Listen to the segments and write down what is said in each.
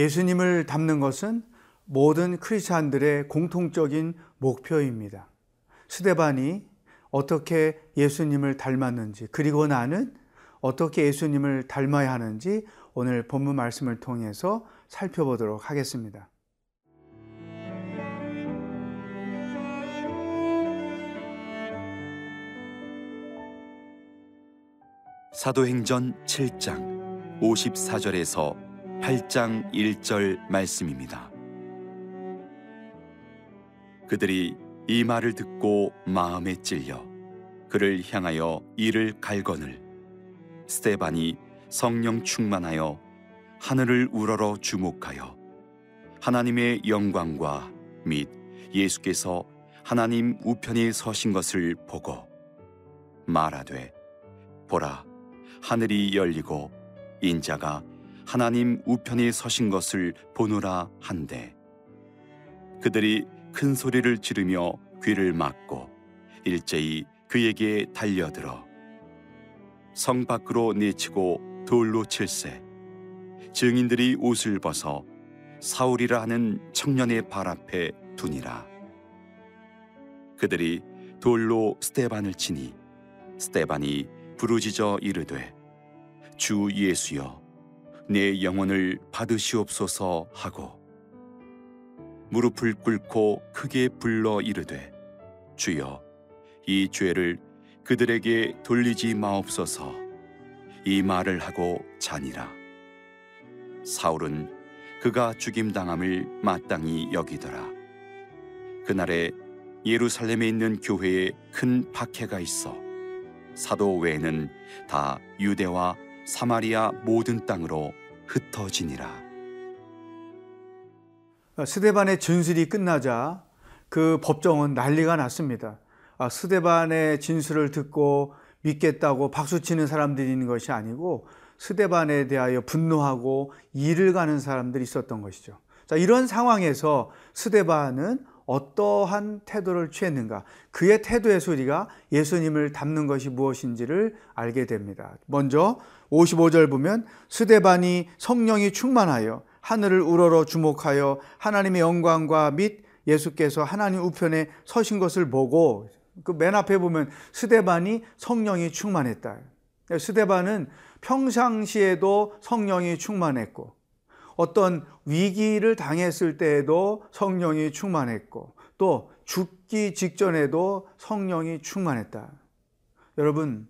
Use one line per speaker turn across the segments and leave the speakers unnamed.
예수님을 닮는 것은 모든 크리스찬들의 공통적인 목표입니다. 스데반이 어떻게 예수님을 닮았는지, 그리고 나는 어떻게 예수님을 닮아야 하는지 오늘 본문 말씀을 통해서 살펴보도록 하겠습니다.
사도행전 7장 54절에서 8장 1절 말씀입니다. 그들이 이 말을 듣고 마음에 찔려 그를 향하여 이를 갈거늘 스테반이 성령 충만하여 하늘을 우러러 주목하여 하나님의 영광과 및 예수께서 하나님 우편에 서신 것을 보고 말하되 보라 하늘이 열리고 인자가 하나님 우편에 서신 것을 보노라 한데 그들이 큰 소리를 지르며 귀를 막고 일제히 그에게 달려들어 성 밖으로 내치고 돌로 칠세. 증인들이 옷을 벗어 사울이라 하는 청년의 발 앞에 두니라. 그들이 돌로 스테반을 치니 스테반이 부르짖어 이르되 주 예수여 내 영혼을 받으시옵소서 하고 무릎을 꿇고 크게 불러 이르되 주여 이 죄를 그들에게 돌리지 마옵소서. 이 말을 하고 자니라. 사울은 그가 죽임 당함을 마땅히 여기더라. 그날에 예루살렘에 있는 교회에 큰 박해가 있어 사도 외에는 다 유대와 사마리아 모든 땅으로 흩어지니라.
스데반의 진술이 끝나자 그 법정은 난리가 났습니다. 아, 스데반의 진술을 듣고 믿겠다고 박수치는 사람들이 있는 것이 아니고 스데반에 대하여 분노하고 일을 가는 사람들이 있었던 것이죠. 자, 이런 상황에서 스데반은 어떠한 태도를 취했는가? 그의 태도에서 우리가 예수님을 닮는 것이 무엇인지를 알게 됩니다. 먼저 55절 보면 스데반이 성령이 충만하여 하늘을 우러러 주목하여 하나님의 영광과 및 예수께서 하나님 우편에 서신 것을 보고 그 맨 앞에 보면 스데반이 성령이 충만했다. 스데반은 평상시에도 성령이 충만했고 어떤 위기를 당했을 때에도 성령이 충만했고 또 죽기 직전에도 성령이 충만했다. 여러분,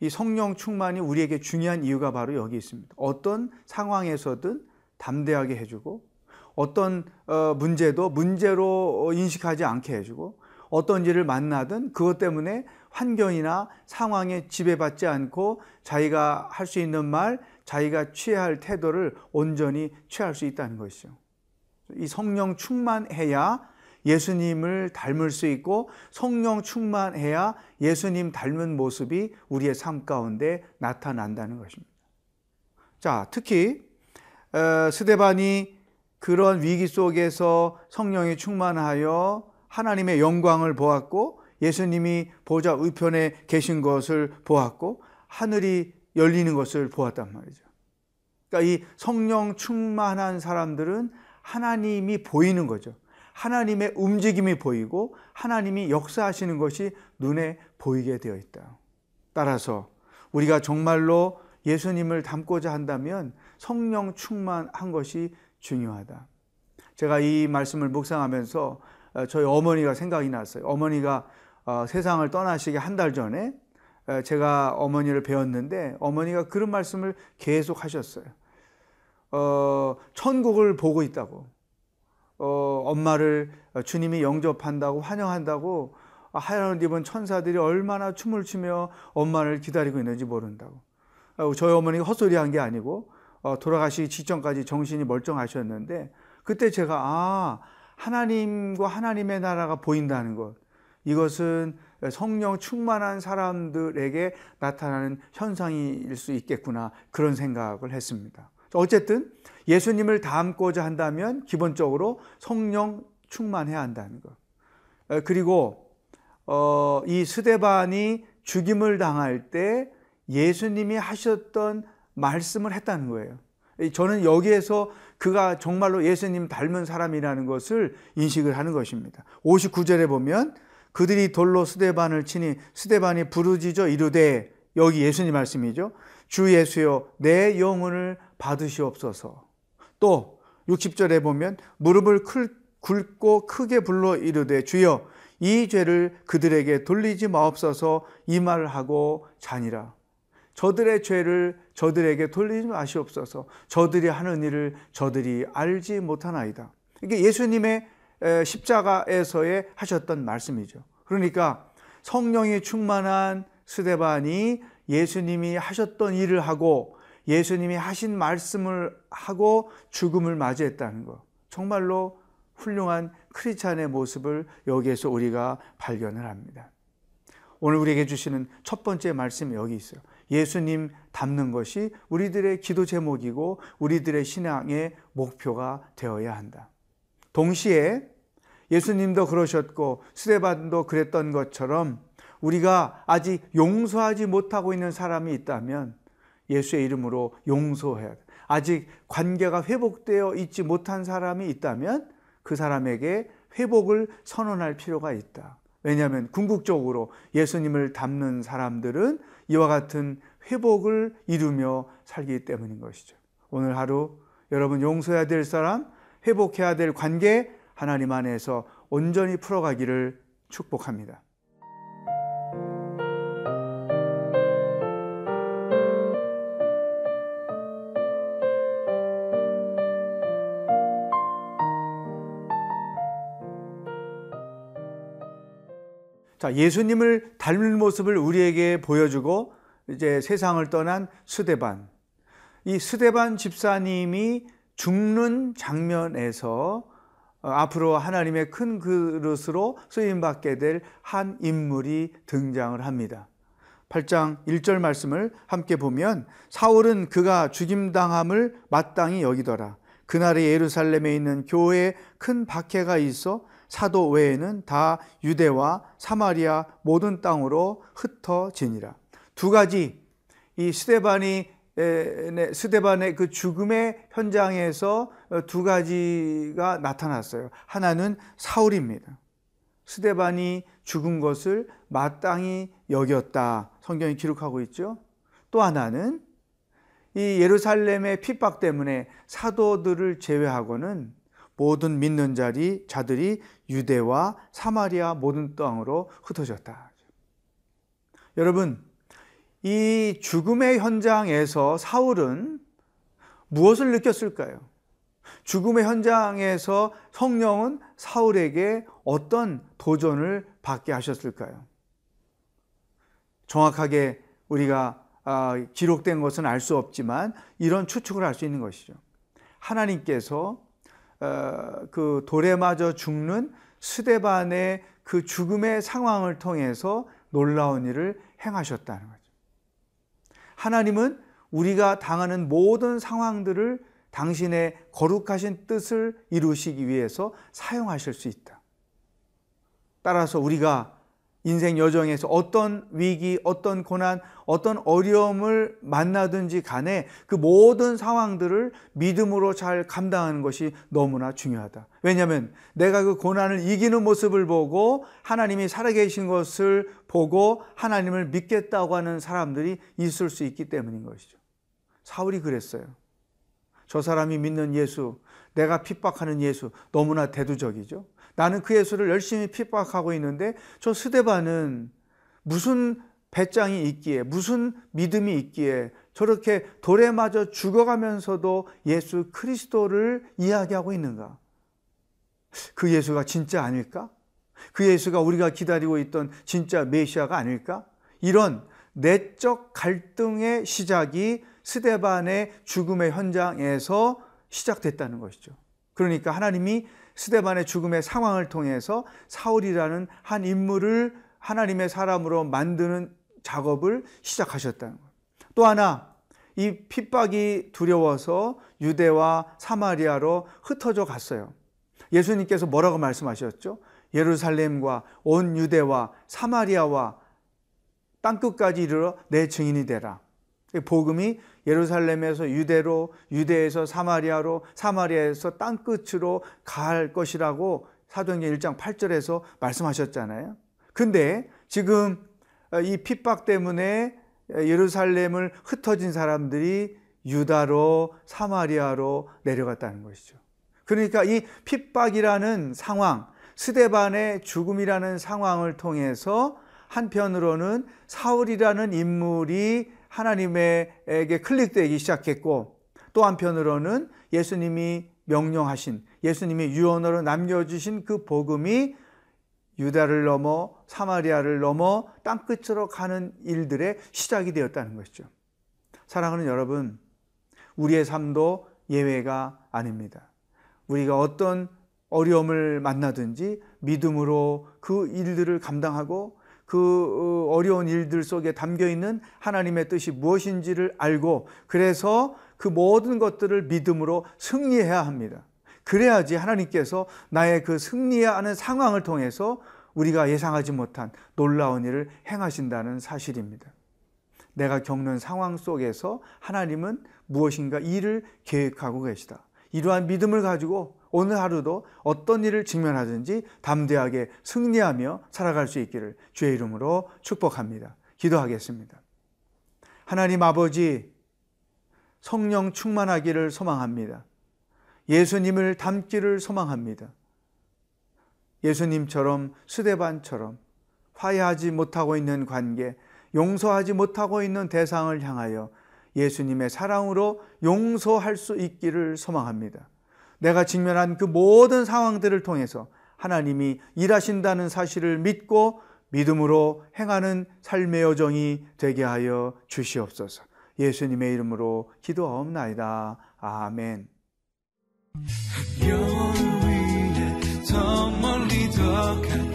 이 성령 충만이 우리에게 중요한 이유가 바로 여기 있습니다. 어떤 상황에서든 담대하게 해주고 어떤 어, 문제도 문제로 인식하지 않게 해주고 어떤 일을 만나든 그것 때문에 환경이나 상황에 지배받지 않고 자기가 할 수 있는 말, 자기가 취해야 할 태도를 온전히 취할 수 있다는 것이죠. 이 성령 충만해야 예수님을 닮을 수 있고 성령 충만해야 예수님 닮은 모습이 우리의 삶 가운데 나타난다는 것입니다. 자, 특히 어, 스데반이 그런 위기 속에서 성령이 충만하여 하나님의 영광을 보았고 예수님이 보좌 우편에 계신 것을 보았고 하늘이 열리는 것을 보았단 말이죠. 그러니까 이 성령 충만한 사람들은 하나님이 보이는 거죠. 하나님의 움직임이 보이고 하나님이 역사하시는 것이 눈에 보이게 되어 있다. 따라서 우리가 정말로 예수님을 닮고자 한다면 성령 충만한 것이 중요하다. 제가 이 말씀을 묵상하면서 어, 저희 어머니가 생각이 났어요. 어머니가 어, 세상을 떠나시기 한 달 전에 제가 어머니를 배웠는데 어머니가 그런 말씀을 계속 하셨어요. 어, 천국을 보고 있다고. 어, 엄마를 주님이 영접한다고 환영한다고 하얀 옷 입은 천사들이 얼마나 춤을 추며 엄마를 기다리고 있는지 모른다고. 어, 저희 어머니가 헛소리한 게 아니고 어, 돌아가시기 직전까지 정신이 멀쩡하셨는데 그때 제가 아 하나님과 하나님의 나라가 보인다는 것 이것은 성령 충만한 사람들에게 나타나는 현상일 수 있겠구나 그런 생각을 했습니다. 어쨌든 예수님을 닮고자 한다면 기본적으로 성령 충만해야 한다는 것. 그리고 어, 이 스데반이 죽임을 당할 때 예수님이 하셨던 말씀을 했다는 거예요. 저는 여기에서 그가 정말로 예수님 닮은 사람이라는 것을 인식을 하는 것입니다. 59절에 보면 그들이 돌로 스데반을 치니 스데반이 부르짖어 이르되 여기 예수님 말씀이죠. 주 예수여 내 영혼을 받으시옵소서. 또 60절에 보면 무릎을 꿇고 크게 불러 이르되 주여 이 죄를 그들에게 돌리지 마옵소서 이 말을 하고 자니라. 저들의 죄를 저들에게 돌리지 마시옵소서. 저들이 하는 일을 저들이 알지 못하나이다. 이게 예수님의 십자가에서의 하셨던 말씀이죠. 그러니까 성령이 충만한 스데반이 예수님이 하셨던 일을 하고 예수님이 하신 말씀을 하고 죽음을 맞이했다는 것. 정말로 훌륭한 크리스찬의 모습을 여기에서 우리가 발견을 합니다. 오늘 우리에게 주시는 첫 번째 말씀이 여기 있어요. 예수님 닮는 것이 우리들의 기도 제목이고 우리들의 신앙의 목표가 되어야 한다. 동시에 예수님도 그러셨고 스데반도 그랬던 것처럼 우리가 아직 용서하지 못하고 있는 사람이 있다면 예수의 이름으로 용서해야 돼. 아직 관계가 회복되어 있지 못한 사람이 있다면 그 사람에게 회복을 선언할 필요가 있다. 왜냐하면 궁극적으로 예수님을 닮는 사람들은 이와 같은 회복을 이루며 살기 때문인 것이죠. 오늘 하루 여러분 용서해야 될 사람, 회복해야 될 관계 하나님 안에서 온전히 풀어가기를 축복합니다. 자, 예수님을 닮은 모습을 우리에게 보여주고 이제 세상을 떠난 스데반. 이 스데반 집사님이 죽는 장면에서 어, 앞으로 하나님의 큰 그릇으로 쓰임 받게 될 한 인물이 등장을 합니다. 8장 1절 말씀을 함께 보면 사울은 그가 죽임 당함을 마땅히 여기더라. 그날에 예루살렘에 있는 교회에 큰 박해가 있어 사도 외에는 다 유대와 사마리아 모든 땅으로 흩어지니라. 두 가지 이 스데반이 스데반의 그 죽음의 현장에서 두 가지가 나타났어요. 하나는 사울입니다. 스데반이 죽은 것을 마땅히 여겼다. 성경이 기록하고 있죠. 또 하나는 이 예루살렘의 핍박 때문에 사도들을 제외하고는 모든 믿는 자리 자들이 유대와 사마리아 모든 땅으로 흩어졌다. 여러분, 이 죽음의 현장에서 사울은 무엇을 느꼈을까요? 죽음의 현장에서 성령은 사울에게 어떤 도전을 받게 하셨을까요? 정확하게 우리가 아, 기록된 것은 알 수 없지만 이런 추측을 할 수 있는 것이죠. 하나님께서 어, 그 돌에 맞아 죽는 스데반의 그 죽음의 상황을 통해서 놀라운 일을 행하셨다는 거죠. 하나님은 우리가 당하는 모든 상황들을 당신의 거룩하신 뜻을 이루시기 위해서 사용하실 수 있다. 따라서 우리가 인생 여정에서 어떤 위기, 어떤 고난, 어떤 어려움을 만나든지 간에 그 모든 상황들을 믿음으로 잘 감당하는 것이 너무나 중요하다. 왜냐하면 내가 그 고난을 이기는 모습을 보고 하나님이 살아계신 것을 보고 하나님을 믿겠다고 하는 사람들이 있을 수 있기 때문인 것이죠. 사울이 그랬어요. 저 사람이 믿는 예수, 내가 핍박하는 예수, 너무나 대두적이죠. 나는 그 예수를 열심히 핍박하고 있는데 저 스데반은 무슨 배짱이 있기에 무슨 믿음이 있기에 저렇게 돌에 맞아 죽어가면서도 예수 그리스도를 이야기하고 있는가? 그 예수가 진짜 아닐까? 그 예수가 우리가 기다리고 있던 진짜 메시아가 아닐까? 이런 내적 갈등의 시작이 스데반의 죽음의 현장에서 시작됐다는 것이죠. 그러니까 하나님이 스데반의 죽음의 상황을 통해서 사울이라는 한 인물을 하나님의 사람으로 만드는 작업을 시작하셨다는 거예요. 또 하나 이 핍박이 두려워서 유대와 사마리아로 흩어져 갔어요. 예수님께서 뭐라고 말씀하셨죠? 예루살렘과 온 유대와 사마리아와 땅끝까지 이르러 내 증인이 되라. 복음이 예루살렘에서 유대로, 유대에서 사마리아로, 사마리아에서 땅 끝으로 갈 것이라고 사도행전 1장 8절에서 말씀하셨잖아요. 근데 지금 이 핍박 때문에 예루살렘을 흩어진 사람들이 유다로 사마리아로 내려갔다는 것이죠. 그러니까 이 핍박이라는 상황, 스데반의 죽음이라는 상황을 통해서 한편으로는 사울이라는 인물이 하나님에게 클릭되기 시작했고 또 한편으로는 예수님이 명령하신 예수님이 유언으로 남겨주신 그 복음이 유다를 넘어 사마리아를 넘어 땅끝으로 가는 일들의 시작이 되었다는 것이죠. 사랑하는 여러분, 우리의 삶도 예외가 아닙니다. 우리가 어떤 어려움을 만나든지 믿음으로 그 일들을 감당하고 그 어, 어려운 일들 속에 담겨 있는 하나님의 뜻이 무엇인지를 알고 그래서 그 모든 것들을 믿음으로 승리해야 합니다. 그래야지 하나님께서 나의 그 승리하는 상황을 통해서 우리가 예상하지 못한 놀라운 일을 행하신다는 사실입니다. 내가 겪는 상황 속에서 하나님은 무엇인가 일을 계획하고 계시다. 이러한 믿음을 가지고 오늘 하루도 어떤 일을 직면하든지 담대하게 승리하며 살아갈 수 있기를 주의 이름으로 축복합니다. 기도하겠습니다. 하나님 아버지, 성령 충만하기를 소망합니다. 예수님을 닮기를 소망합니다. 예수님처럼 수대반처럼 화해하지 못하고 있는 관계, 용서하지 못하고 있는 대상을 향하여 예수님의 사랑으로 용서할 수 있기를 소망합니다. 내가 직면한 그 모든 상황들을 통해서 하나님이 일하신다는 사실을 믿고 믿음으로 행하는 삶의 여정이 되게 하여 주시옵소서. 예수님의 이름으로 기도하옵나이다. 아멘. 별 위에 더 멀리 더 가.